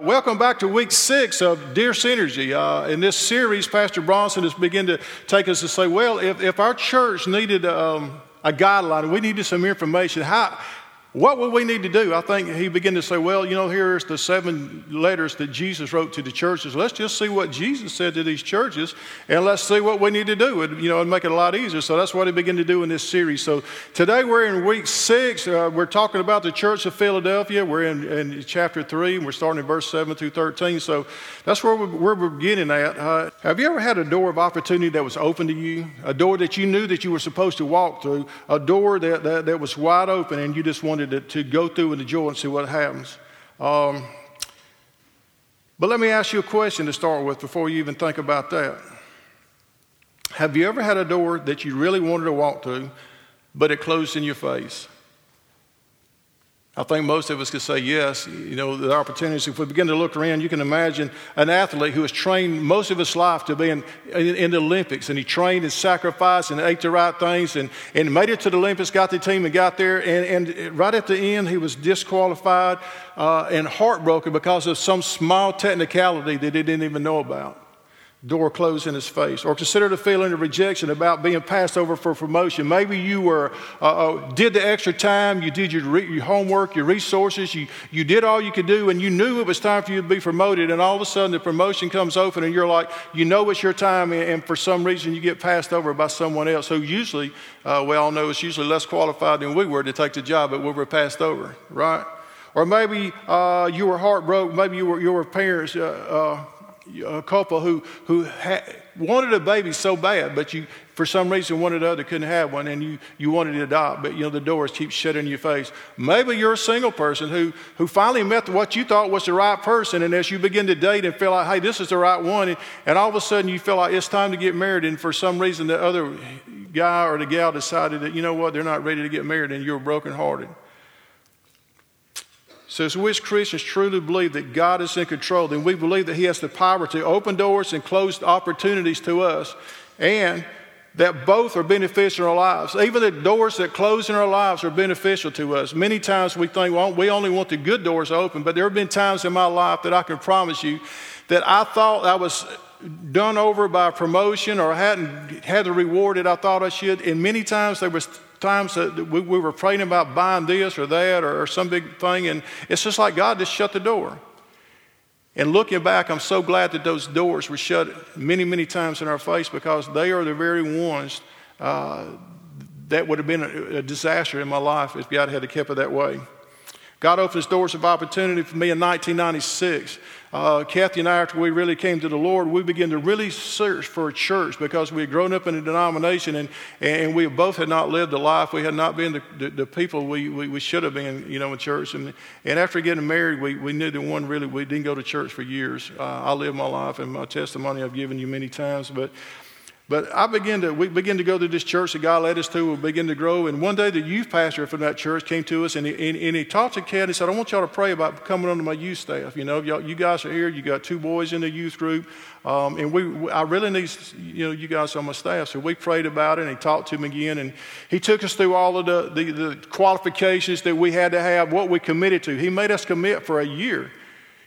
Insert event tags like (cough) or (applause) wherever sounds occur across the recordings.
Welcome back to week six of Dear Synergy. Uh, in this series, Pastor Bronson has begun to take us to say, well, if, if our church needed um, a guideline, we needed some information, how, what would we need to do? I think he began to say, well, you know, here's the seven letters that Jesus wrote to the churches. Let's just see what Jesus said to these churches and let's see what we need to do. And, you know, and make it a lot easier. So that's what he began to do in this series. So today we're in week six. Uh, we're talking about the church of Philadelphia. We're in, in, chapter three and we're starting in verse seven through 13. So that's where we're, we're beginning at. Uh, have you ever had a door of opportunity that was open to you? A door that you knew that you were supposed to walk through? A door that, that, that was wide open and you just wanted wanted to, to go through and enjoy and see what happens. Um, but let me ask you a question to start with before you even think about that. Have you ever had a door that you really wanted to walk through, but it closed in your face? I think most of us could say yes. You know, the opportunities, if we begin to look around, you can imagine an athlete who has trained most of his life to be in, in, in, the Olympics, and he trained and sacrificed and ate the right things and, and made it to the Olympics, got the team and got there. And, and right at the end, he was disqualified uh, and heartbroken because of some small technicality that he didn't even know about door closed in his face, or consider the feeling of rejection about being passed over for promotion. Maybe you were uh, uh, did the extra time, you did your, re- your, homework, your resources, you, you did all you could do, and you knew it was time for you to be promoted, and all of a sudden the promotion comes open, and you're like, you know it's your time, and, and for some reason you get passed over by someone else who usually, uh, we all know, is usually less qualified than we were to take the job, but we were passed over, right? Or maybe uh, you were heartbroken, maybe you were, your parents uh, uh, a couple who, who ha- wanted a baby so bad, but you, for some reason, one or the other couldn't have one, and you, you wanted to adopt, but you know the doors keep shutting in your face. Maybe you're a single person who, who finally met what you thought was the right person, and as you begin to date and feel like, hey, this is the right one, and, and all of a sudden you feel like it's time to get married, and for some reason the other guy or the gal decided that, you know what, they're not ready to get married, and you're brokenhearted. So, as we as Christians truly believe that God is in control, then we believe that He has the power to open doors and close opportunities to us, and that both are beneficial in our lives. Even the doors that close in our lives are beneficial to us. Many times we think, well, we only want the good doors open, but there have been times in my life that I can promise you that I thought I was done over by a promotion or I hadn't had the reward that I thought I should. And many times there was times that we, we were praying about buying this or that or, or some big thing, and it's just like God just shut the door. And looking back, I'm so glad that those doors were shut many, many times in our face because they are the very ones uh, that would have been a, a, disaster in my life if God had kept it that way. God opens doors of opportunity for me in 1996 uh, Kathy and I, after we really came to the Lord, we began to really search for a church because we had grown up in a denomination and, and we both had not lived a life. We had not been the, the, the people we, we, we, should have been, you know, in church. And, and after getting married, we, we knew that one really, we didn't go to church for years. Uh, I lived my life and my testimony I've given you many times, but but I began to, we began to go to this church that God led us to. We began to grow. And one day the youth pastor from that church came to us and he, and, and he talked to and he said, I want y'all to pray about coming under my youth staff. You know, you guys are here. You got two boys in the youth group. Um, and we, I really need, you know, you guys on my staff. So we prayed about it and he talked to him again. And he took us through all of the, the, the qualifications that we had to have, what we committed to. He made us commit for a year.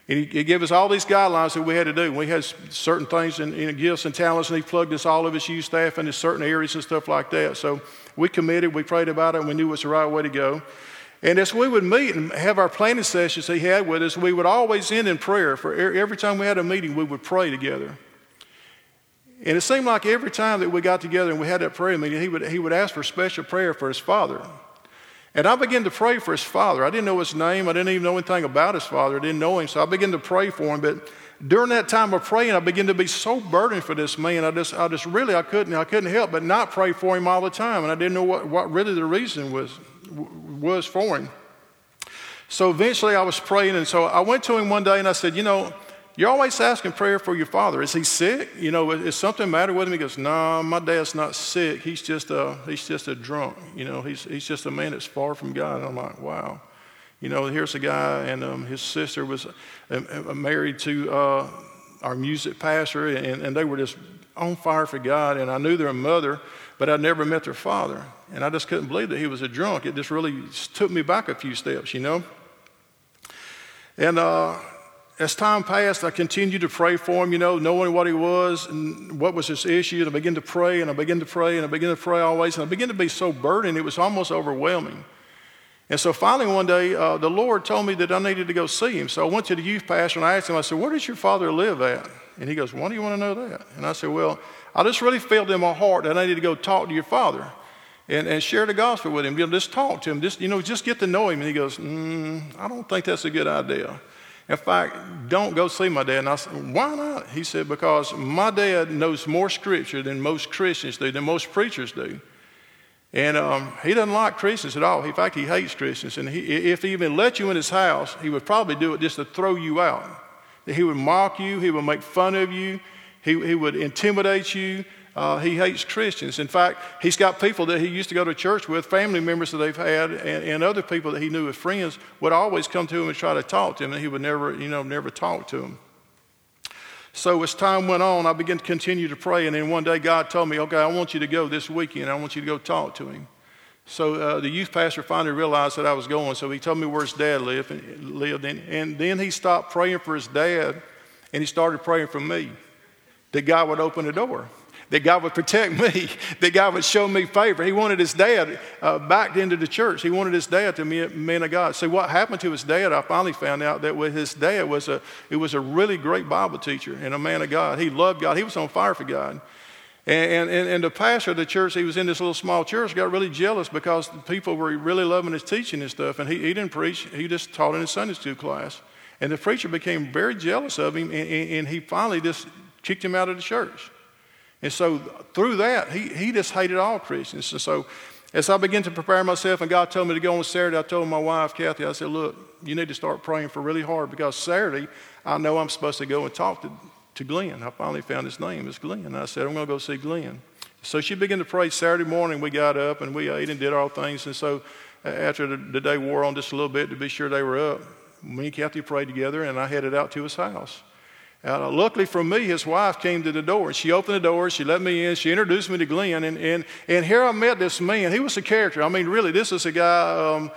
And he, he, gave us all these guidelines that we had to do. We had certain things in, in gifts and talents, and he plugged us all of his youth staff into certain areas and stuff like that. So we committed, we prayed about it, and we knew it was the right way to go. And as we would meet and have our planning sessions he had with us, we would always end in prayer. For every time we had a meeting, we would pray together. And it seemed like every time that we got together and we had that prayer meeting, he would, he would ask for special prayer for his father. And I began to pray for his father. I didn't know his name. I didn't even know anything about his father. I didn't know him. So I began to pray for him. But during that time of praying, I began to be so burdened for this man. I just, I just really, I couldn't, I couldn't help but not pray for him all the time. And I didn't know what, what really the reason was, was for him. So eventually I was praying. And so I went to him one day and I said, you know, you're always asking prayer for your father. Is he sick? You know, is something matter with him? He goes, No, nah, my dad's not sick. He's just a he's just a drunk. You know, he's he's just a man that's far from God. And I'm like, wow. You know, here's a guy, and um, his sister was uh, uh, married to uh, our music pastor, and, and they were just on fire for God. And I knew their mother, but I'd never met their father. And I just couldn't believe that he was a drunk. It just really took me back a few steps, you know. And uh, as time passed, I continued to pray for him, you know, knowing what he was and what was his issue. And I began to pray and I began to pray and I began to pray always. And I began to be so burdened, it was almost overwhelming. And so finally, one day, uh, the Lord told me that I needed to go see him. So I went to the youth pastor and I asked him, I said, Where does your father live at? And he goes, Why do you want to know that? And I said, Well, I just really felt in my heart that I needed to go talk to your father and, and share the gospel with him. You know, just talk to him. Just, you know, just get to know him. And he goes, mm, I don't think that's a good idea. In fact, don't go see my dad. And I said, Why not? He said, Because my dad knows more scripture than most Christians do, than most preachers do. And um, he doesn't like Christians at all. In fact, he hates Christians. And he, if he even let you in his house, he would probably do it just to throw you out. He would mock you, he would make fun of you, he, he would intimidate you. Uh, he hates Christians. In fact, he's got people that he used to go to church with, family members that they've had, and, and other people that he knew as friends would always come to him and try to talk to him, and he would never, you know, never talk to them. So as time went on, I began to continue to pray, and then one day God told me, "Okay, I want you to go this weekend. I want you to go talk to him." So uh, the youth pastor finally realized that I was going, so he told me where his dad lived, and, lived and, and then he stopped praying for his dad, and he started praying for me, that God would open the door that God would protect (laughs) me, that God would show me favor. He wanted his dad uh, back into the church. He wanted his dad to be a man of God. See, what happened to his dad, I finally found out that with his dad was a, it was a really great Bible teacher and a man of God. He loved God. He was on fire for God. And, and, and the pastor of the church, he was in this little small church, got really jealous because people were really loving his teaching and stuff. And he, he didn't preach, he just taught in his Sunday school class. And the preacher became very jealous of him, and, and he finally just kicked him out of the church. And so through that, he, he just hated all Christians. And so as I began to prepare myself and God told me to go on Saturday, I told my wife, Kathy, I said, look, you need to start praying for really hard because Saturday, I know I'm supposed to go and talk to, to Glenn. I finally found his name. It's Glenn. And I said, I'm going to go see Glenn. So she began to pray Saturday morning. We got up and we ate and did all things. And so after the, the day wore on just a little bit to be sure they were up, me and Kathy prayed together and I headed out to his house. Uh, luckily for me, his wife came to the door and she opened the door, she let me in, she introduced me to Glenn, and, and, and here I met this man. He was a character. I mean, really, this is a guy, um,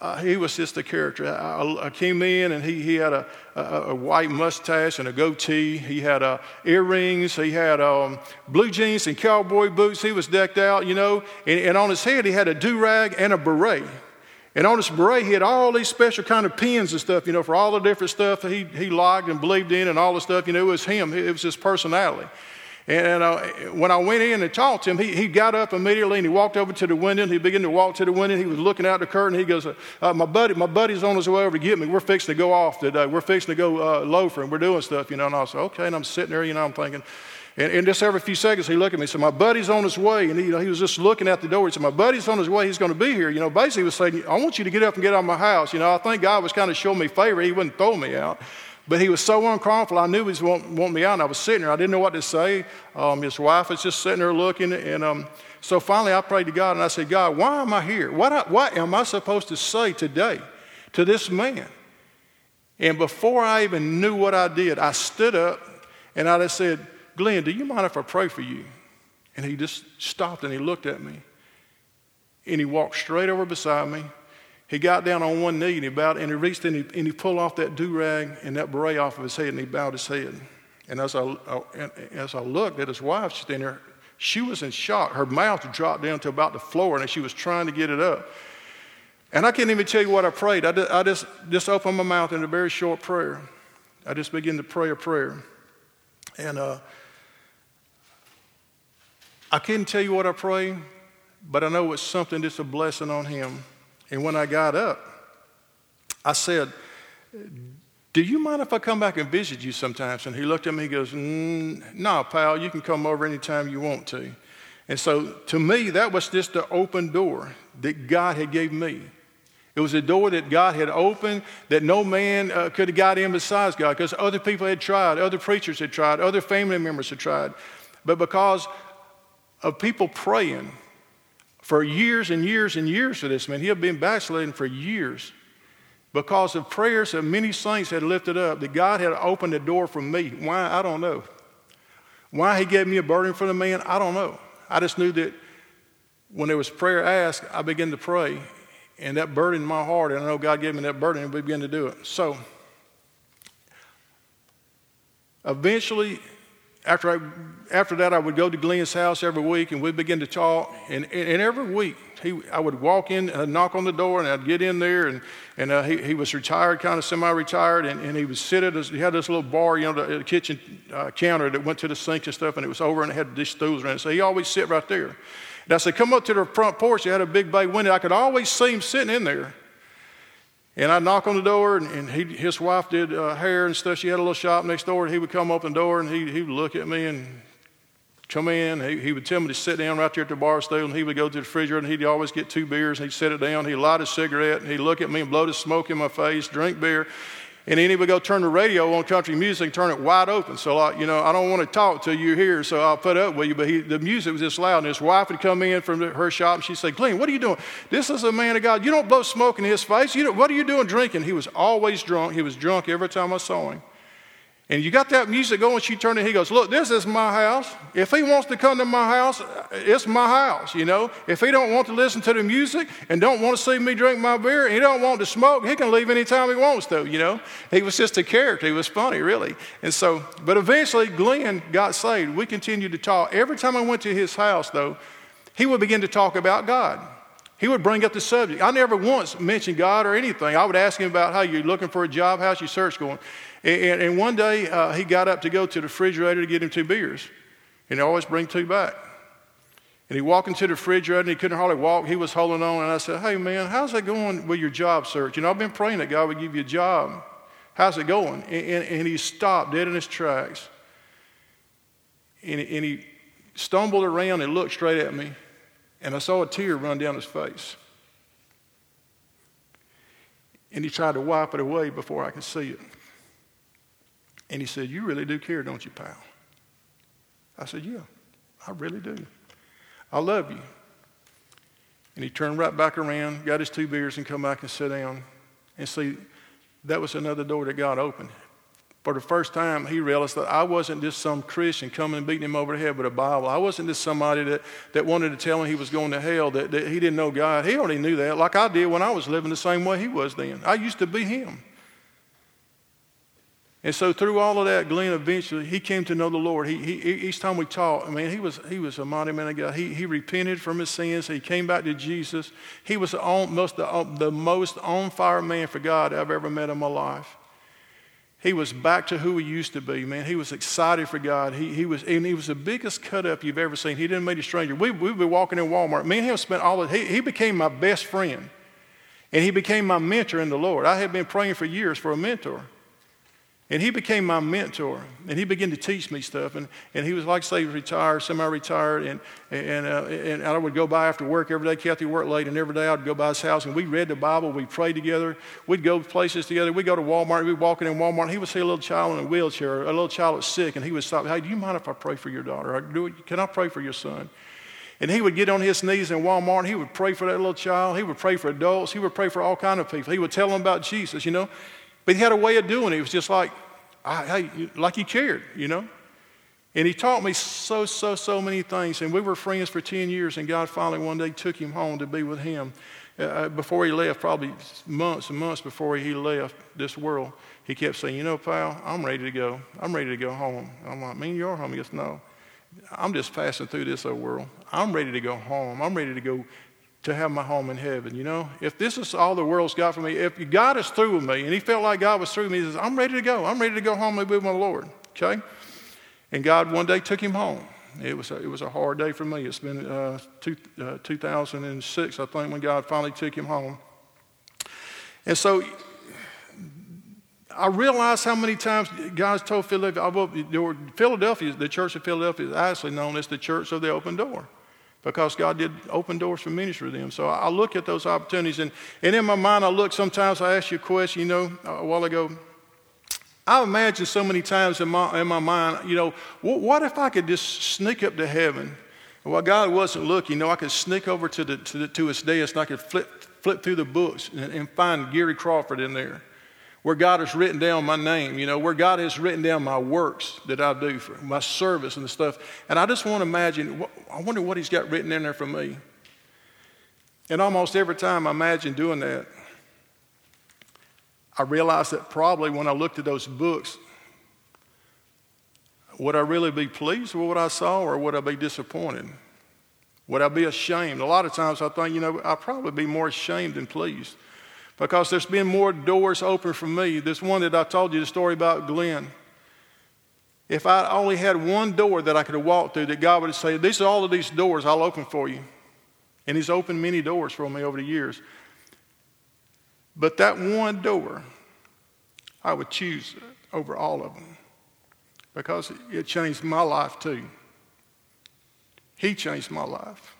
uh, he was just a character. I, I, came in and he, he had a, a, a, white mustache and a goatee. He had uh, earrings. He had um, blue jeans and cowboy boots. He was decked out, you know, and, and on his head he had a do rag and a beret. And on his beret, he had all these special kind of pins and stuff, you know, for all the different stuff he, he liked and believed in and all the stuff, you know, it was him. It was his personality. And uh, when I went in and talked to him, he, he got up immediately and he walked over to the window. He began to walk to the window. He was looking out the curtain. He goes, uh, my, buddy, my buddy's on his way over to get me. We're fixing to go off today. We're fixing to go uh, and we're doing stuff, you know. And I said, okay. And I'm sitting there, you know, I'm thinking, and, and, just every few seconds, he looked at me and said, My buddy's on his way. And he, you know, he was just looking at the door. He said, My buddy's on his way. He's going to be here. You know, basically, he was saying, I want you to get up and get out of my house. You know, I think God was kind of showing me favor. He wouldn't throw me out. But he was so uncomfortable. I knew he was wanting, wanting me out. And I was sitting there. I didn't know what to say. Um, his wife was just sitting there looking. And um, so finally, I prayed to God and I said, God, why am I here? What, I, what am I supposed to say today to this man? And before I even knew what I did, I stood up and I just said, Glenn, do you mind if I pray for you? And he just stopped and he looked at me. And he walked straight over beside me. He got down on one knee and he bowed and he reached and he, and he pulled off that do rag and that beret off of his head and he bowed his head. And as I, as I looked at his wife standing there, she was in shock. Her mouth dropped down to about the floor and she was trying to get it up. And I can't even tell you what I prayed. I just, I just, just opened my mouth in a very short prayer. I just began to pray a prayer. And uh, I couldn't tell you what I prayed, but I know it's something that's a blessing on him. And when I got up, I said, Do you mind if I come back and visit you sometimes? And he looked at me, he goes, mm, No, pal, you can come over anytime you want to. And so to me, that was just the open door that God had gave me. It was a door that God had opened that no man uh, could have got in besides God because other people had tried, other preachers had tried, other family members had tried. But because of people praying for years and years and years for this man. He had been backsliding for years because of prayers that many saints had lifted up, that God had opened the door for me. Why? I don't know. Why he gave me a burden for the man, I don't know. I just knew that when there was prayer asked, I began to pray, and that burden in my heart, and I know God gave me that burden, and we began to do it. So, eventually, after, I, after that, I would go to Glenn's house every week and we'd begin to talk. And, and, every week, he, I would walk in, I'd knock on the door, and I'd get in there. And, and uh, he, he was retired, kind of semi retired, and, and he would sit at his, he had this little bar, you know, the, the kitchen uh, counter that went to the sink and stuff, and it was over and it had dish stools around it. So he always sit right there. And I said, Come up to the front porch. He had a big bay window. I could always see him sitting in there. And I'd knock on the door, and, and he, his wife did uh, hair and stuff. She had a little shop next door, and he would come open the door, and he, he would look at me and come in. He, he would tell me to sit down right there at the bar stool, and he would go to the refrigerator, and he'd always get two beers, and he'd sit it down. He'd light a cigarette, and he'd look at me and blow the smoke in my face, drink beer. And then he would go turn the radio on country music, turn it wide open. So, like, you know, I don't want to talk till you're here, so I'll put up with you. But he, the music was just loud. And his wife would come in from her shop, and she'd say, Glenn, what are you doing? This is a man of God. You don't blow smoke in his face. You what are you doing drinking? He was always drunk. He was drunk every time I saw him. And you got that music going, she turned and he goes, Look, this is my house. If he wants to come to my house, it's my house, you know. If he don't want to listen to the music and don't want to see me drink my beer and he don't want to smoke, he can leave anytime he wants to, you know. He was just a character. He was funny, really. And so, but eventually Glenn got saved. We continued to talk. Every time I went to his house, though, he would begin to talk about God. He would bring up the subject. I never once mentioned God or anything. I would ask him about how you're looking for a job, how's your search going. And, and one day uh, he got up to go to the refrigerator to get him two beers. And he always bring two back. And he walked into the refrigerator and he couldn't hardly walk. He was holding on. And I said, Hey, man, how's that going with your job search? You know, I've been praying that God would give you a job. How's it going? And, and, and he stopped dead in his tracks. And, and he stumbled around and looked straight at me. And I saw a tear run down his face. And he tried to wipe it away before I could see it. And he said, You really do care, don't you, pal? I said, Yeah, I really do. I love you. And he turned right back around, got his two beers, and come back and sit down. And see, that was another door that God opened. For the first time, he realized that I wasn't just some Christian coming and beating him over the head with a Bible. I wasn't just somebody that, that wanted to tell him he was going to hell, that, that he didn't know God. He already knew that, like I did when I was living the same way he was then. I used to be him. And so through all of that, Glenn eventually, he came to know the Lord. He, he, each time we talked, I mean, he was, he was a mighty man of God. He, he repented from his sins. He came back to Jesus. He was the, most, the, uh, the most on fire man for God I've ever met in my life. He was back to who he used to be, man. He was excited for God. He, he was, and he was the biggest cut up you've ever seen. He didn't meet a stranger. We, we'd be walking in Walmart. Me and him spent all of, he, he became my best friend. And he became my mentor in the Lord. I had been praying for years for a mentor. And he became my mentor, and he began to teach me stuff. And, and he was like, say, retired, semi-retired, and, and, uh, and I would go by after work every day. Kathy worked late, and every day I'd go by his house, and we read the Bible, we prayed together. We'd go places together. We'd go to Walmart, we'd walking in Walmart. He would see a little child in a wheelchair, a little child was sick, and he would stop, hey, do you mind if I pray for your daughter? Can I pray for your son? And he would get on his knees in Walmart, and he would pray for that little child. He would pray for adults. He would pray for all kind of people. He would tell them about Jesus, you know. But he had a way of doing it. It was just like, I, I, like he cared, you know. And he taught me so, so, so many things. And we were friends for 10 years, and God finally one day took him home to be with him. Uh, uh, before he left, probably months and months before he left this world, he kept saying, You know, pal, I'm ready to go. I'm ready to go home. I'm like, Me, you're home? He goes, No. I'm just passing through this old world. I'm ready to go home. I'm ready to go to have my home in heaven. You know, if this is all the world's got for me, if God is through with me, and he felt like God was through with me, he says, I'm ready to go. I'm ready to go home and be with my Lord. Okay? And God one day took him home. It was a, it was a hard day for me. It's been uh, two, uh, 2006, I think, when God finally took him home. And so I realized how many times God's told Philadelphia, Philadelphia, the church of Philadelphia is actually known as the church of the open door because God did open doors for ministry to them. So I look at those opportunities, and, and in my mind, I look sometimes, I ask you a question, you know, a while ago. I imagine so many times in my, in my mind, you know, what, what if I could just sneak up to heaven? While God wasn't looking, you know, I could sneak over to, the, to, the, to his desk and I could flip, flip through the books and, and find Gary Crawford in there where God has written down my name, you know, where God has written down my works that I do, for my service and the stuff. And I just want to imagine, I wonder what He's got written in there for me. And almost every time I imagine doing that, I realize that probably when I looked at those books, would I really be pleased with what I saw or would I be disappointed? Would I be ashamed? A lot of times I think, you know, I'd probably be more ashamed than pleased because there's been more doors open for me. This one that I told you the story about Glenn. If I only had one door that I could have walked through, that God would say, These are all of these doors I'll open for you. And He's opened many doors for me over the years. But that one door, I would choose over all of them because it changed my life too. He changed my life.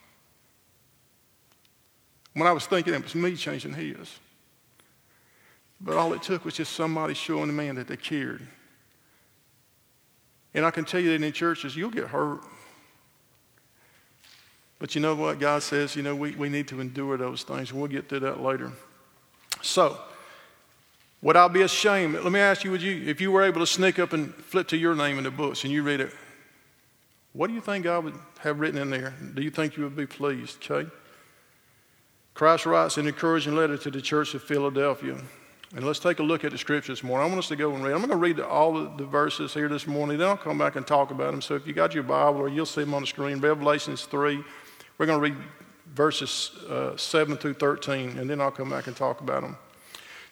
When I was thinking it was me changing his. But all it took was just somebody showing the man that they cared. And I can tell you that in churches, you'll get hurt. But you know what? God says, you know, we, we need to endure those things, we'll get to that later. So, would I be ashamed? Let me ask you, would you, if you were able to sneak up and flip to your name in the books and you read it, what do you think God would have written in there? Do you think you would be pleased? Okay. Christ writes an encouraging letter to the church of Philadelphia. And let's take a look at the scriptures this morning. I want us to go and read. I'm going to read all the verses here this morning. Then I'll come back and talk about them. So if you got your Bible or you'll see them on the screen, Revelations 3. We're going to read verses uh, 7 through 13, and then I'll come back and talk about them.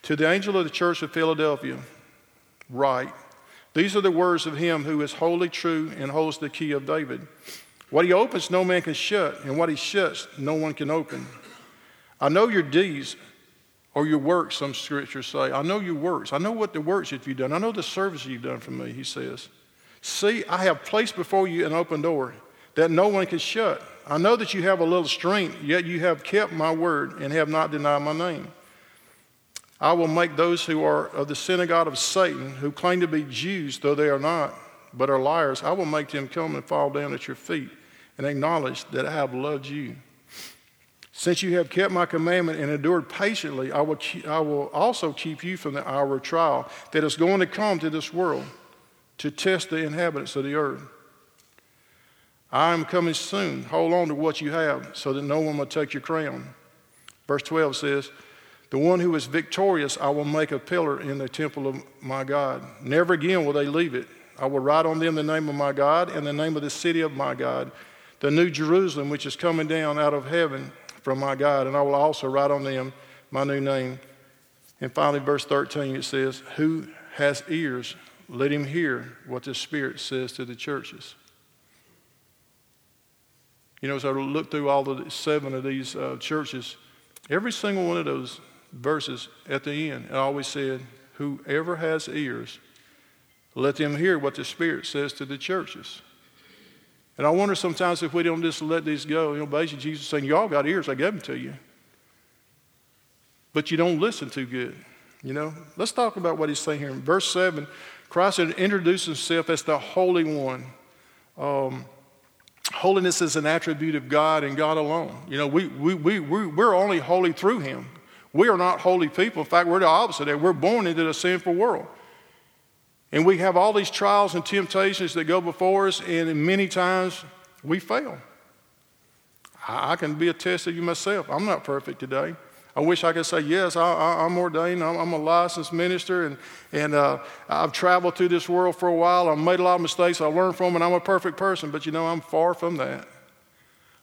To the angel of the church of Philadelphia, write These are the words of him who is wholly true and holds the key of David. What he opens, no man can shut, and what he shuts, no one can open. I know your deeds or your works, some scriptures say. I know your works. I know what the works that you've done. I know the service you've done for me, he says. See, I have placed before you an open door that no one can shut. I know that you have a little strength, yet you have kept my word and have not denied my name. I will make those who are of the synagogue of Satan, who claim to be Jews, though they are not, but are liars, I will make them come and fall down at your feet and acknowledge that I have loved you. Since you have kept my commandment and endured patiently, I will, keep, I will also keep you from the hour of trial that is going to come to this world to test the inhabitants of the earth. I am coming soon. Hold on to what you have so that no one will take your crown. Verse 12 says, The one who is victorious, I will make a pillar in the temple of my God. Never again will they leave it. I will write on them the name of my God and the name of the city of my God, the new Jerusalem, which is coming down out of heaven from my God. And I will also write on them my new name. And finally, verse 13, it says, Who has ears, let him hear what the Spirit says to the churches. You know, as I look through all the seven of these uh, churches, every single one of those verses at the end, it always said, Whoever has ears, let them hear what the Spirit says to the churches. And I wonder sometimes if we don't just let these go. You know, basically, Jesus saying, Y'all got ears, I gave them to you. But you don't listen too good. You know, let's talk about what he's saying here. In verse 7, Christ introduced himself as the Holy One. Um, Holiness is an attribute of God and God alone. You know, we, we, we, we're only holy through Him. We are not holy people. In fact, we're the opposite. We're born into a sinful world. And we have all these trials and temptations that go before us, and many times we fail. I, I can be a test of you myself. I'm not perfect today. I wish I could say, yes, I, am ordained. I'm, I'm, a licensed minister, and, and uh, I've traveled through this world for a while. I've made a lot of mistakes. I learned from them, and I'm a perfect person. But you know, I'm far from that.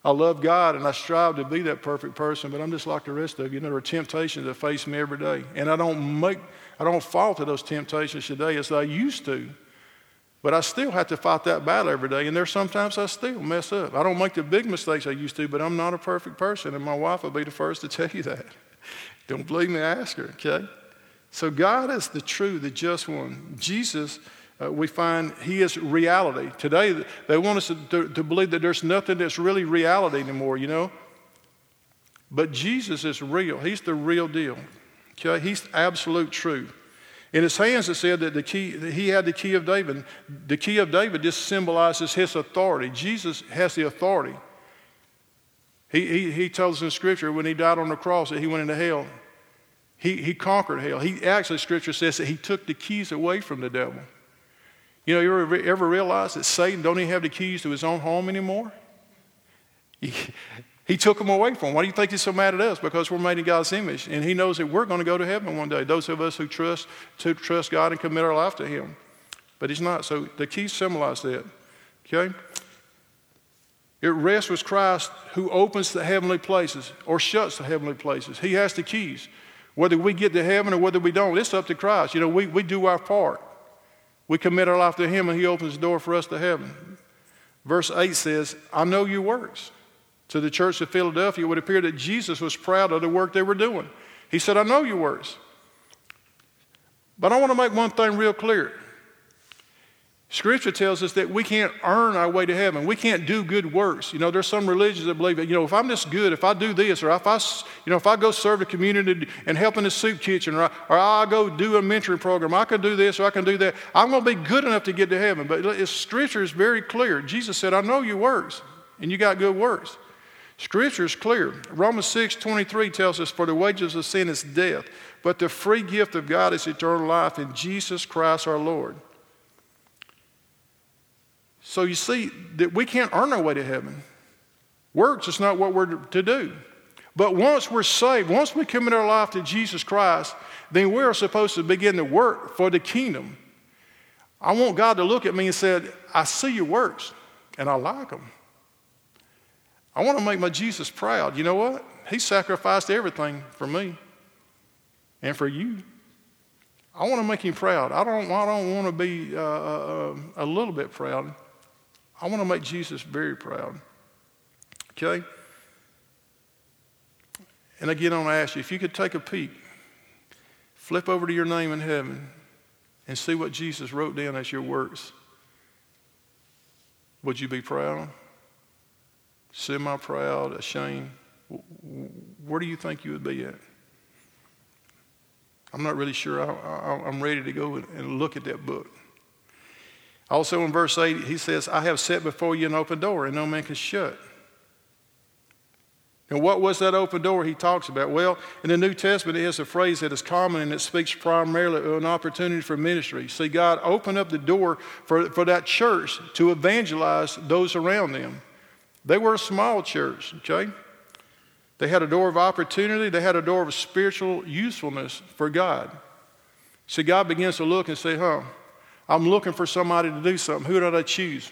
I love God, and I strive to be that perfect person, but I'm just like the rest of you. you know, there are temptations that face me every day. And I don't, make, I don't fall to those temptations today as I used to. But I still have to fight that battle every day. And there's sometimes I still mess up. I don't make the big mistakes I used to, but I'm not a perfect person. And my wife will be the first to (laughs) tell you that. Don't believe me? Ask her, okay? So God is the true, the just one. Jesus, uh, we find he is reality. Today, they want us to, to, to believe that there's nothing that's really reality anymore, you know? But Jesus is real. He's the real deal. Okay? He's absolute truth. In his hands, it said that the key, that he had the key of David. The key of David just symbolizes his authority. Jesus has the authority. He, he, he tells us in Scripture when he died on the cross that he went into hell. He, he conquered hell. He actually, Scripture says that he took the keys away from the devil. You know, you ever, ever realize that Satan don't even have the keys to his own home anymore? (laughs) He, took them away from him. Why do you think he's so mad at us? Because we're made in God's image. And he knows that we're going to go to heaven one day, those of us who trust, to trust God and commit our life to him. but he's not. So the keys symbolize that. Okay? It rests with Christ who opens the heavenly places or shuts the heavenly places. He has the keys. Whether we get to heaven or whether we don't, it's up to Christ. You know, we, we do our part. We commit our life to Him and He opens the door for us to heaven. Verse 8 says, I know your works. To the church of Philadelphia, it would appear that Jesus was proud of the work they were doing. He said, I know your works. But I want to make one thing real clear. Scripture tells us that we can't earn our way to heaven. We can't do good works. You know, there's some religions that believe that, you know, if I'm just good, if I do this, or if I, you know, if I go serve the community and help in the soup kitchen, or, I, or I go do a mentoring program, I can do this or I can do that. I'm going to be good enough to get to heaven. But Scripture is very clear. Jesus said, I know your works, and you got good works. Scripture is clear. Romans 6 23 tells us, For the wages of sin is death, but the free gift of God is eternal life in Jesus Christ our Lord. So you see that we can't earn our way to heaven. Works is not what we're to do. But once we're saved, once we commit our life to Jesus Christ, then we're supposed to begin to work for the kingdom. I want God to look at me and say, I see your works and I like them. I want to make my Jesus proud. You know what? He sacrificed everything for me and for you. I want to make him proud. I don't, I don't want to be uh, uh, a little bit proud. I want to make Jesus very proud. Okay? And again, I want to ask you if you could take a peek, flip over to your name in heaven, and see what Jesus wrote down as your works. Would you be proud? Semi proud, ashamed? Where do you think you would be at? I'm not really sure. I, am ready to go and look at that book. Also in verse 8, he says, I have set before you an open door, and no man can shut. And what was that open door he talks about? Well, in the New Testament, it has a phrase that is common and it speaks primarily of an opportunity for ministry. See, God opened up the door for, for that church to evangelize those around them. They were a small church, okay? They had a door of opportunity, they had a door of spiritual usefulness for God. See, God begins to look and say, huh, I'm looking for somebody to do something. Who did I choose?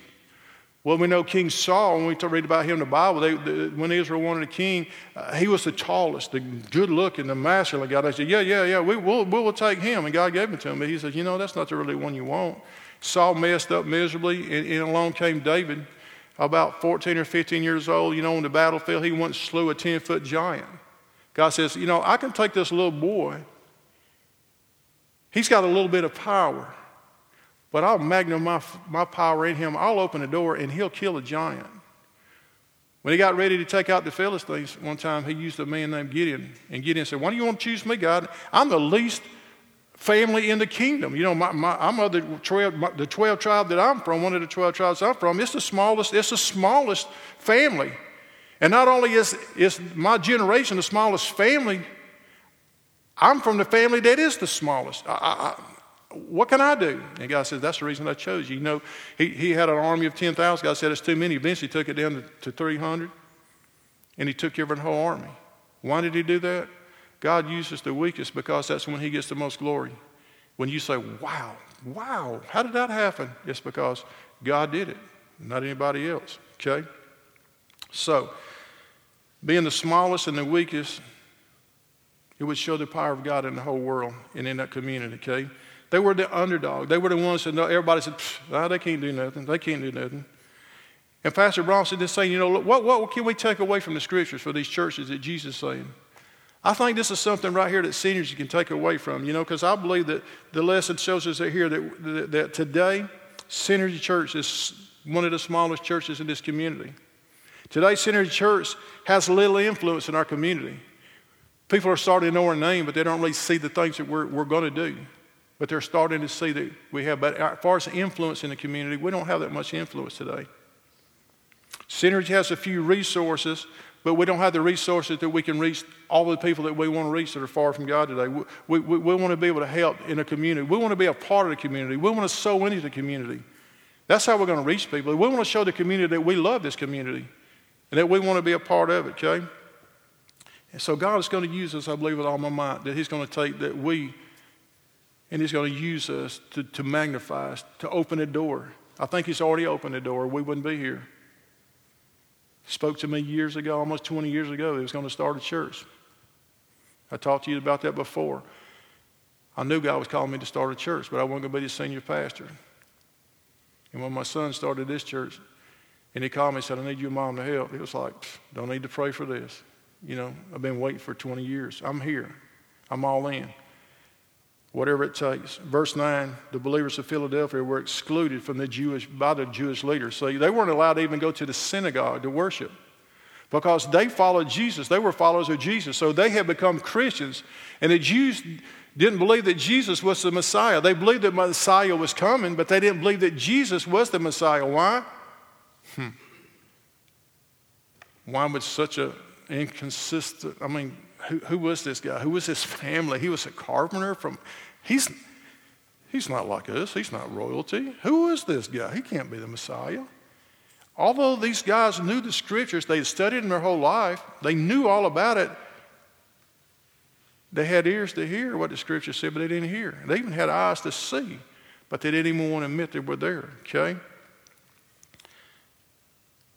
Well, we know King Saul, when we read about him in the Bible, they, the, when Israel wanted a king, uh, he was the tallest, the good looking, the masculine guy. They said, Yeah, yeah, yeah, we, will we'll take him. And God gave him to him. But he said, You know, that's not the really one you want. Saul messed up miserably, and, and along came David, about 14 or 15 years old. You know, on the battlefield, he once slew a 10 foot giant. God says, You know, I can take this little boy, he's got a little bit of power. But I'll magnify my, my power in him. I'll open the door and he'll kill a giant. When he got ready to take out the Philistines, one time he used a man named Gideon. And Gideon said, Why do you want to choose me, God? I'm the least family in the kingdom. You know, my, my, I'm of the 12, my, the 12 tribe that I'm from, one of the 12 tribes I'm from. It's the smallest, it's the smallest family. And not only is, is my generation the smallest family, I'm from the family that is the smallest. I, I, what can I do? And God says, That's the reason I chose you. You know, he, he had an army of 10,000. God said, It's too many. Eventually, took it down to, to 300, and he took of the whole army. Why did he do that? God uses the weakest because that's when he gets the most glory. When you say, Wow, wow, how did that happen? It's because God did it, not anybody else. Okay? So, being the smallest and the weakest, it would show the power of God in the whole world and in that community, okay? They were the underdog. They were the ones that everybody said, oh, they can't do nothing. They can't do nothing. And Pastor Bronson is saying, you know, what, what can we take away from the scriptures for these churches that Jesus is saying? I think this is something right here that seniors can take away from, you know, because I believe that the lesson shows us here that, that, that today, Synergy Church is one of the smallest churches in this community. Today, Synergy Church has little influence in our community. People are starting to know our name, but they don't really see the things that we're, we're going to do. But they're starting to see that we have, but as far as influence in the community, we don't have that much influence today. Synergy has a few resources, but we don't have the resources that we can reach all the people that we want to reach that are far from God today. We, we, we want to be able to help in a community. We want to be a part of the community. We want to sow into the community. That's how we're going to reach people. We want to show the community that we love this community and that we want to be a part of it, okay? And so God is going to use us, I believe, with all my might, that He's going to take that we And He's going to use us to, to magnify us, to open a door. I think He's already opened a door. We wouldn't be here. Spoke to me years ago, almost 20 years ago, He was going to start a church. I talked to you about that before. I knew God was calling me to start a church, but I wasn't going to be the senior pastor. And when my son started this church, and he called me and said, I need your mom to help, he was like, don't need to pray for this. You know, I've been waiting for 20 years. I'm here. I'm all in. Whatever it takes. Verse 9, the believers of Philadelphia were excluded from the Jewish, by the Jewish leaders. So they weren't allowed to even go to the synagogue to worship because they followed Jesus. They were followers of Jesus. So they had become Christians. And the Jews didn't believe that Jesus was the Messiah. They believed that Messiah was coming, but they didn't believe that Jesus was the Messiah. Why? Hmm. Why would such an inconsistent, I mean, who, who was this guy? Who was his family? He was a carpenter from, he's, he's not like us. He's not royalty. Who is this guy? He can't be the Messiah. Although these guys knew the scriptures, they had studied them their whole life, they knew all about it. They had ears to hear what the scripture said, but they didn't hear. They even had eyes to see, but they didn't even want to admit they were there, okay?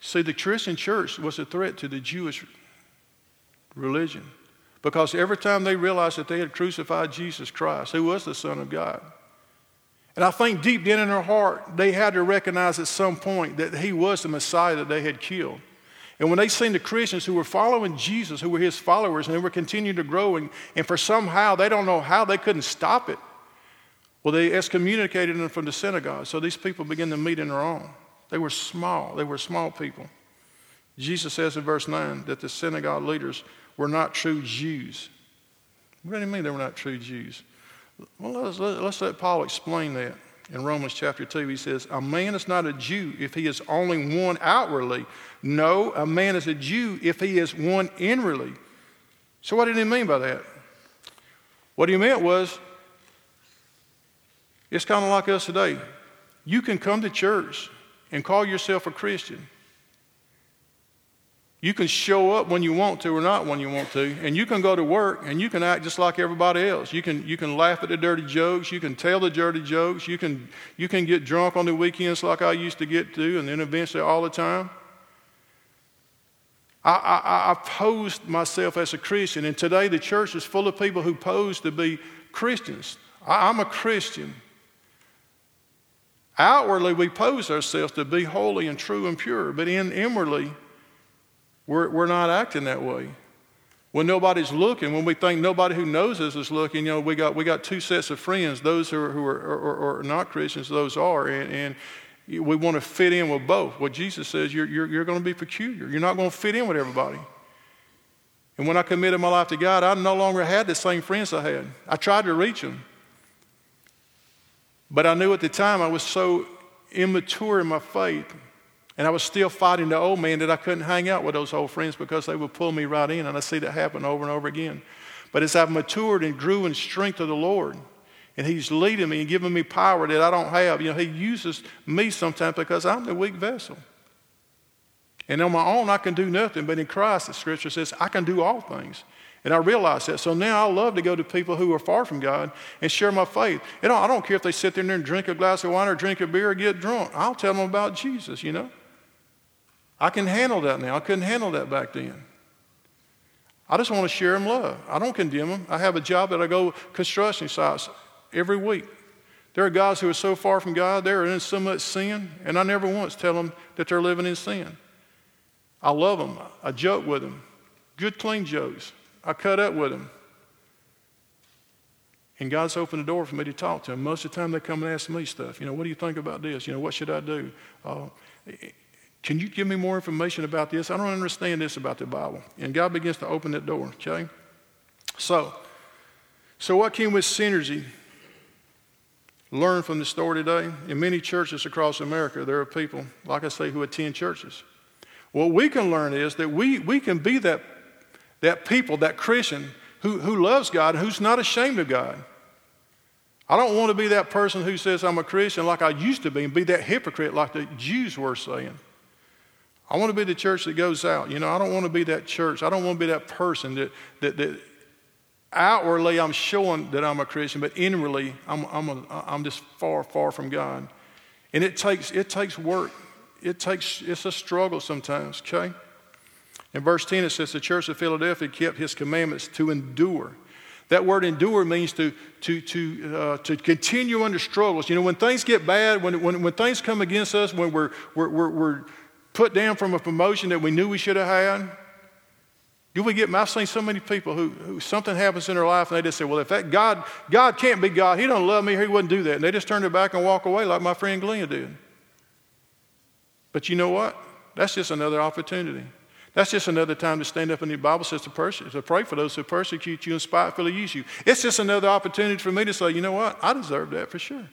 See, the Christian church was a threat to the Jewish religion because every time they realized that they had crucified Jesus Christ, who was the Son of God, and I think deep down in their heart, they had to recognize at some point that he was the Messiah that they had killed. And when they seen the Christians who were following Jesus, who were his followers, and they were continuing to grow, and, and for somehow they don't know how they couldn't stop it, well, they excommunicated them from the synagogue. So these people began to meet in their own. They were small, they were small people. Jesus says in verse 9 that the synagogue leaders were not true Jews. What do you mean they were not true Jews? Well, let's, let's let Paul explain that. In Romans chapter 2, he says, A man is not a Jew if he is only one outwardly. No, a man is a Jew if he is one inwardly. So, what did he mean by that? What he meant was, it's kind of like us today. You can come to church and call yourself a Christian, you can show up when you want to or not when you want to, and you can go to work and you can act just like everybody else. You can, you can laugh at the dirty jokes, you can tell the dirty jokes, you can, you can get drunk on the weekends like I used to get to, and then eventually all the time. I, I, I posed myself as a Christian, and today the church is full of people who pose to be Christians. I, I'm a Christian. Outwardly, we pose ourselves to be holy and true and pure, but in, inwardly, we're, we're not acting that way. When nobody's looking, when we think nobody who knows us is looking, you know, we got, we got two sets of friends, those who are, who are, are, are not Christians, those are, and, and we want to fit in with both. What Jesus says, you're, you're, you're going to be peculiar. You're not going to fit in with everybody. And when I committed my life to God, I no longer had the same friends I had. I tried to reach them. But I knew at the time I was so immature in my faith and I was still fighting the old man that I couldn't hang out with those old friends because they would pull me right in. And I see that happen over and over again. But as I've matured and grew in strength of the Lord, and He's leading me and giving me power that I don't have, you know, He uses me sometimes because I'm the weak vessel. And on my own, I can do nothing. But in Christ, the scripture says, I can do all things. And I realize that. So now I love to go to people who are far from God and share my faith. You know, I don't care if they sit there and drink a glass of wine or drink a beer or get drunk. I'll tell them about Jesus, you know. I can handle that now. I couldn't handle that back then. I just want to share them love. I don't condemn them. I have a job that I go construction sites every week. There are guys who are so far from God, they're in so much sin, and I never once tell them that they're living in sin. I love them. I joke with them. Good, clean jokes. I cut up with them. And God's opened the door for me to talk to them. Most of the time, they come and ask me stuff. You know, what do you think about this? You know, what should I do? Uh, can you give me more information about this? I don't understand this about the Bible. And God begins to open that door, okay? So, so what can we synergy learn from the story today? In many churches across America, there are people, like I say, who attend churches. What we can learn is that we, we can be that, that people, that Christian who, who loves God and who's not ashamed of God. I don't want to be that person who says I'm a Christian like I used to be and be that hypocrite like the Jews were saying. I want to be the church that goes out. You know, I don't want to be that church. I don't want to be that person that, that, that outwardly I'm showing that I'm a Christian, but inwardly I'm, I'm, a, I'm just far, far from God. And it takes, it takes work. It takes, it's a struggle sometimes, okay? In verse 10, it says, The church of Philadelphia kept his commandments to endure. That word endure means to, to, to, uh, to continue under struggles. You know, when things get bad, when, when, when things come against us, when we're, we're, we're, we're put down from a promotion that we knew we should have had, do we get, I've seen so many people who, who something happens in their life and they just say, well, if that God, God can't be God, He don't love me, He wouldn't do that. And they just turn their back and walk away like my friend Glenn did. But you know what? That's just another opportunity. That's just another time to stand up and the Bible says to, pers- to pray for those who persecute you and spitefully use you. It's just another opportunity for me to say, you know what? I deserve that for sure.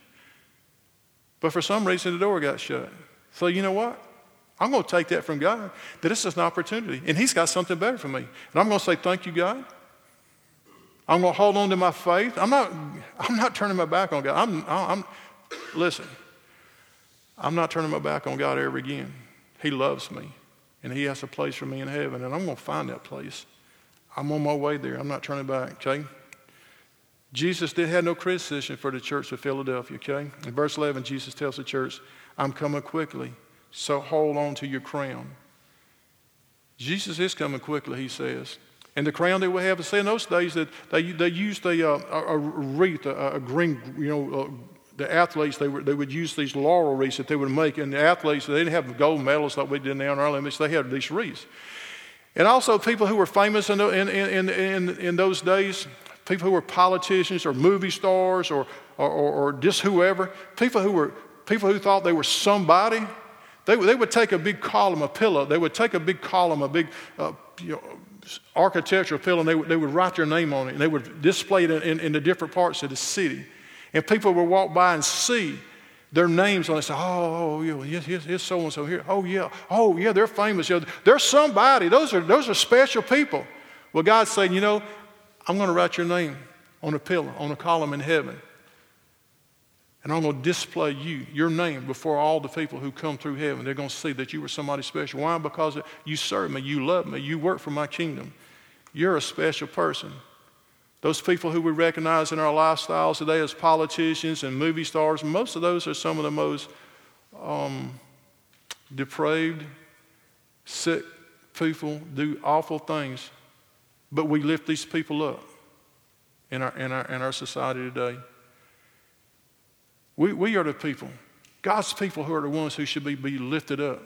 But for some reason, the door got shut. So, you know what? I'm going to take that from God, that this is an opportunity, and He's got something better for me. And I'm going to say, Thank you, God. I'm going to hold on to my faith. I'm not, I'm not turning my back on God. I'm, I'm, listen, I'm not turning my back on God ever again. He loves me, and He has a place for me in heaven, and I'm going to find that place. I'm on my way there. I'm not turning back, okay? Jesus did have no criticism for the church of Philadelphia, okay? In verse 11, Jesus tells the church, I'm coming quickly. So hold on to your crown. Jesus is coming quickly, he says. And the crown they we have, say in those days that they, they used a, uh, a wreath, a, a, green, you know, uh, the athletes, they, were, they would use these laurel wreaths that they would make. And the athletes, they didn't have gold medals like we did now in our Olympics, they had these wreaths. And also people who were famous in, in, in, in, in those days, people who were politicians or movie stars or, or, or, or just whoever, people who, were, people who thought they were somebody, they, they would take a big column, a pillar, they would take a big column, a big uh, you know, architectural pillar, and they would, they would write their name on it, and they would display it in, in, the different parts of the city. And people would walk by and see their names on it. Say, oh, oh yeah, here's, here's so and so here. Oh yeah, oh yeah, they're famous. Know, they're somebody. Those are those are special people. Well, God's saying, you know, I'm going to write your name on a pillar, on a column in heaven. And I'm going to display you, your name, before all the people who come through heaven. They're going to see that you were somebody special. Why? Because you serve me, you love me, you work for my kingdom. You're a special person. Those people who we recognize in our lifestyles today as politicians and movie stars, most of those are some of the most um, depraved, sick people, do awful things. But we lift these people up in our, in our, in our society today. We, we are the people, God's people, who are the ones who should be, be lifted up.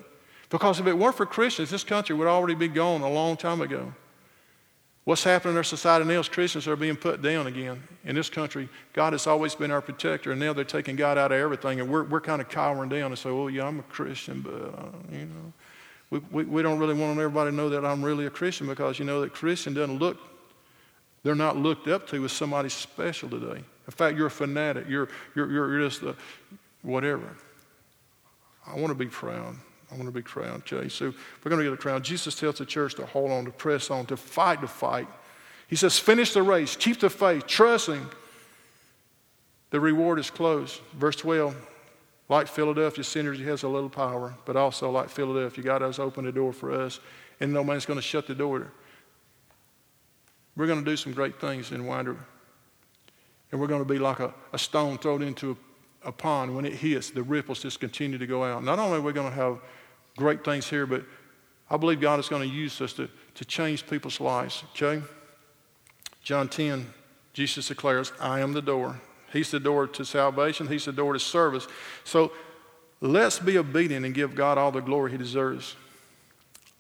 Because if it weren't for Christians, this country would already be gone a long time ago. What's happening in our society now is Christians are being put down again. In this country, God has always been our protector, and now they're taking God out of everything, and we're, we're kind of cowering down and say, well, yeah, I'm a Christian, but, uh, you know, we, we, we don't really want everybody to know that I'm really a Christian because, you know, that Christian doesn't look, they're not looked up to as somebody special today. In fact, you're a fanatic. You're, you're, you're just a whatever. I want to be crowned. I want to be crowned, Jay. So we're going to get a crown. Jesus tells the church to hold on, to press on, to fight the fight. He says, finish the race, keep the faith, trusting the reward is close. Verse 12, like Philadelphia, synergy has a little power, but also like Philadelphia, God has opened the door for us, and no man's going to shut the door. We're going to do some great things in Winder and we're going to be like a, a stone thrown into a, a pond. When it hits, the ripples just continue to go out. Not only are we going to have great things here, but I believe God is going to use us to, to change people's lives, okay? John 10, Jesus declares, I am the door. He's the door to salvation, He's the door to service. So let's be obedient and give God all the glory He deserves.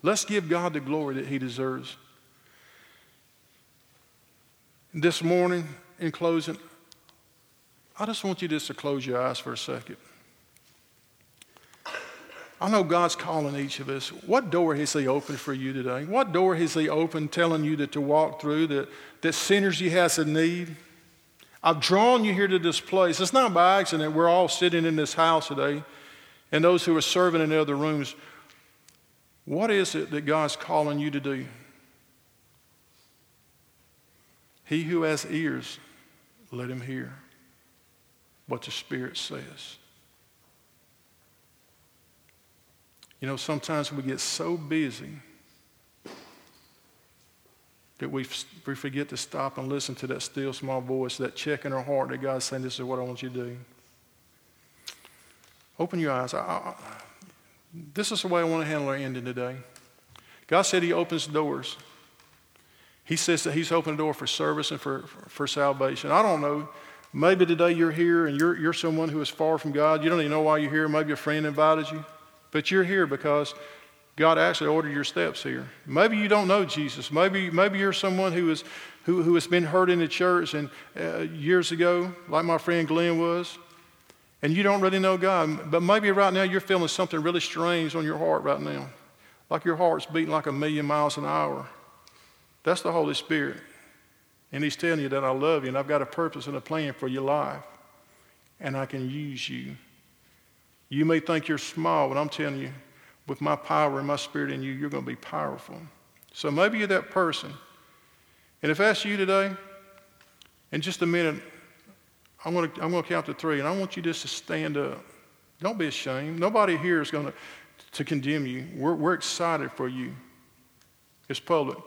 Let's give God the glory that He deserves. This morning, in closing, I just want you just to close your eyes for a second. I know God's calling each of us. What door has He opened for you today? What door has He opened telling you that to walk through, that, that synergy has a need? I've drawn you here to this place. It's not by accident we're all sitting in this house today, and those who are serving in the other rooms. What is it that God's calling you to do? He who has ears, let him hear what the Spirit says. You know, sometimes we get so busy that we, we forget to stop and listen to that still small voice, that check in our heart that God's saying, This is what I want you to do. Open your eyes. I, I, this is the way I want to handle our ending today. God said He opens doors. He says that He's opened a door for service and for, for, salvation. I don't know. Maybe today you're here and you're, you're someone who is far from God. You don't even know why you're here. Maybe a friend invited you. But you're here because God actually ordered your steps here. Maybe you don't know Jesus. Maybe, maybe you're someone who, is, who, who has been hurt in the church and uh, years ago, like my friend Glenn was, and you don't really know God. But maybe right now you're feeling something really strange on your heart right now, like your heart's beating like a million miles an hour. That's the Holy Spirit. And He's telling you that I love you and I've got a purpose and a plan for your life, and I can use you. You may think you're small, but I'm telling you, with my power and my spirit in you, you're going to be powerful. So maybe you're that person. And if that's you today, in just a minute, I'm going to, I'm going to count to three, and I want you just to stand up. Don't be ashamed. Nobody here is going to, to condemn you. We're, we're excited for you. It's public.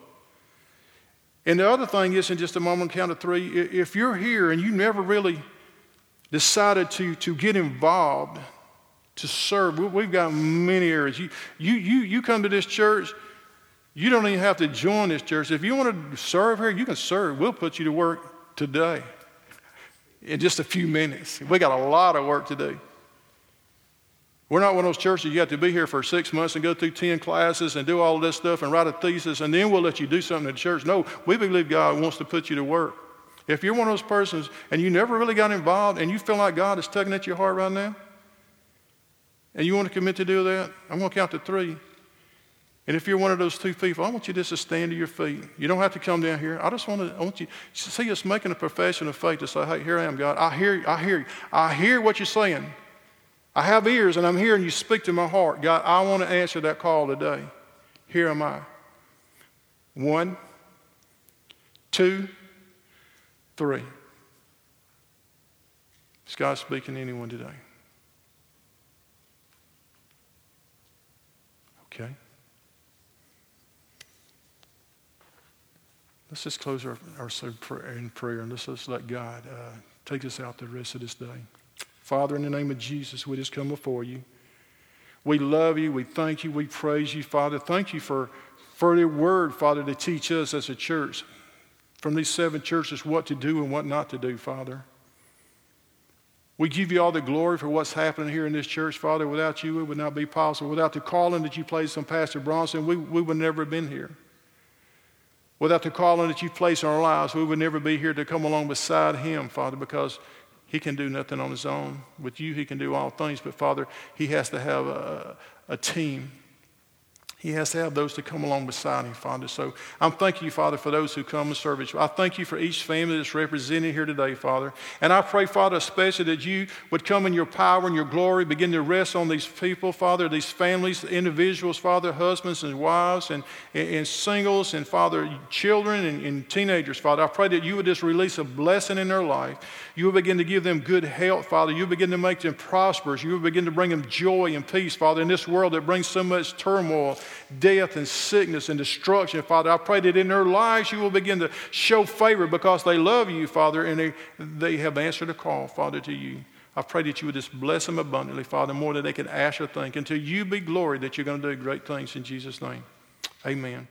And the other thing is, in just a moment, count of three, if you're here and you never really decided to, to get involved to serve. We've got many areas. You, you, you, you come to this church, you don't even have to join this church. If you want to serve here, you can serve. We'll put you to work today in just a few minutes. We got a lot of work to do. We're not one of those churches you have to be here for six months and go through 10 classes and do all this stuff and write a thesis and then we'll let you do something in the church. No, we believe God wants to put you to work. If you're one of those persons and you never really got involved and you feel like God is tugging at your heart right now, and you want to commit to do that, I'm going to count to three. And if you're one of those two people, I want you just to stand to your feet. You don't have to come down here. I just want to, I want you to see us making a profession of faith to say, hey, here I am, God. I hear you. I hear you. I hear what you're saying. I have ears and I'm hearing you speak to my heart. God, I want to answer that call today. Here am I. One, two, three. Is God speaking to anyone today? Okay? Let's just close our, our in prayer and let's just let God uh, take us out the rest of this day. Father, in the name of Jesus, we just come before you. We love you. We thank you. We praise you, Father. Thank you for, the word, Father, to teach us as a church from these seven churches what to do and what not to do, Father. We give you all the glory for what's happening here in this church, Father. Without you, it would not be possible. Without the calling that you placed on Pastor Bronson, we, we would never have been here. Without the calling that you placed in our lives, we would never be here to come along beside him, Father, because he can do nothing on his own. With you, he can do all things. But, Father, he has to have a, a team he has to have those to come along beside him, Father. So I'm thanking you, Father, for those who come and serve I thank you for each family that's represented here today, Father. And I pray, Father, especially that you would come in your power and your glory, begin to rest on these people, Father, these families, individuals, Father, husbands and wives, and, and, singles, and Father, children and, and teenagers, Father. I pray that you would just release a blessing in their life. You would begin to give them good health, Father. You would begin to make them prosperous. You would begin to bring them joy and peace, Father, in this world that brings so much turmoil death and sickness and destruction, Father. I pray that in their lives you will begin to show favor because they love you, Father, and they, they have answered a call, Father, to you. I pray that you would just bless them abundantly, Father, more than they can ask or think, until you be glory that you're going to do great things in Jesus' name. Amen.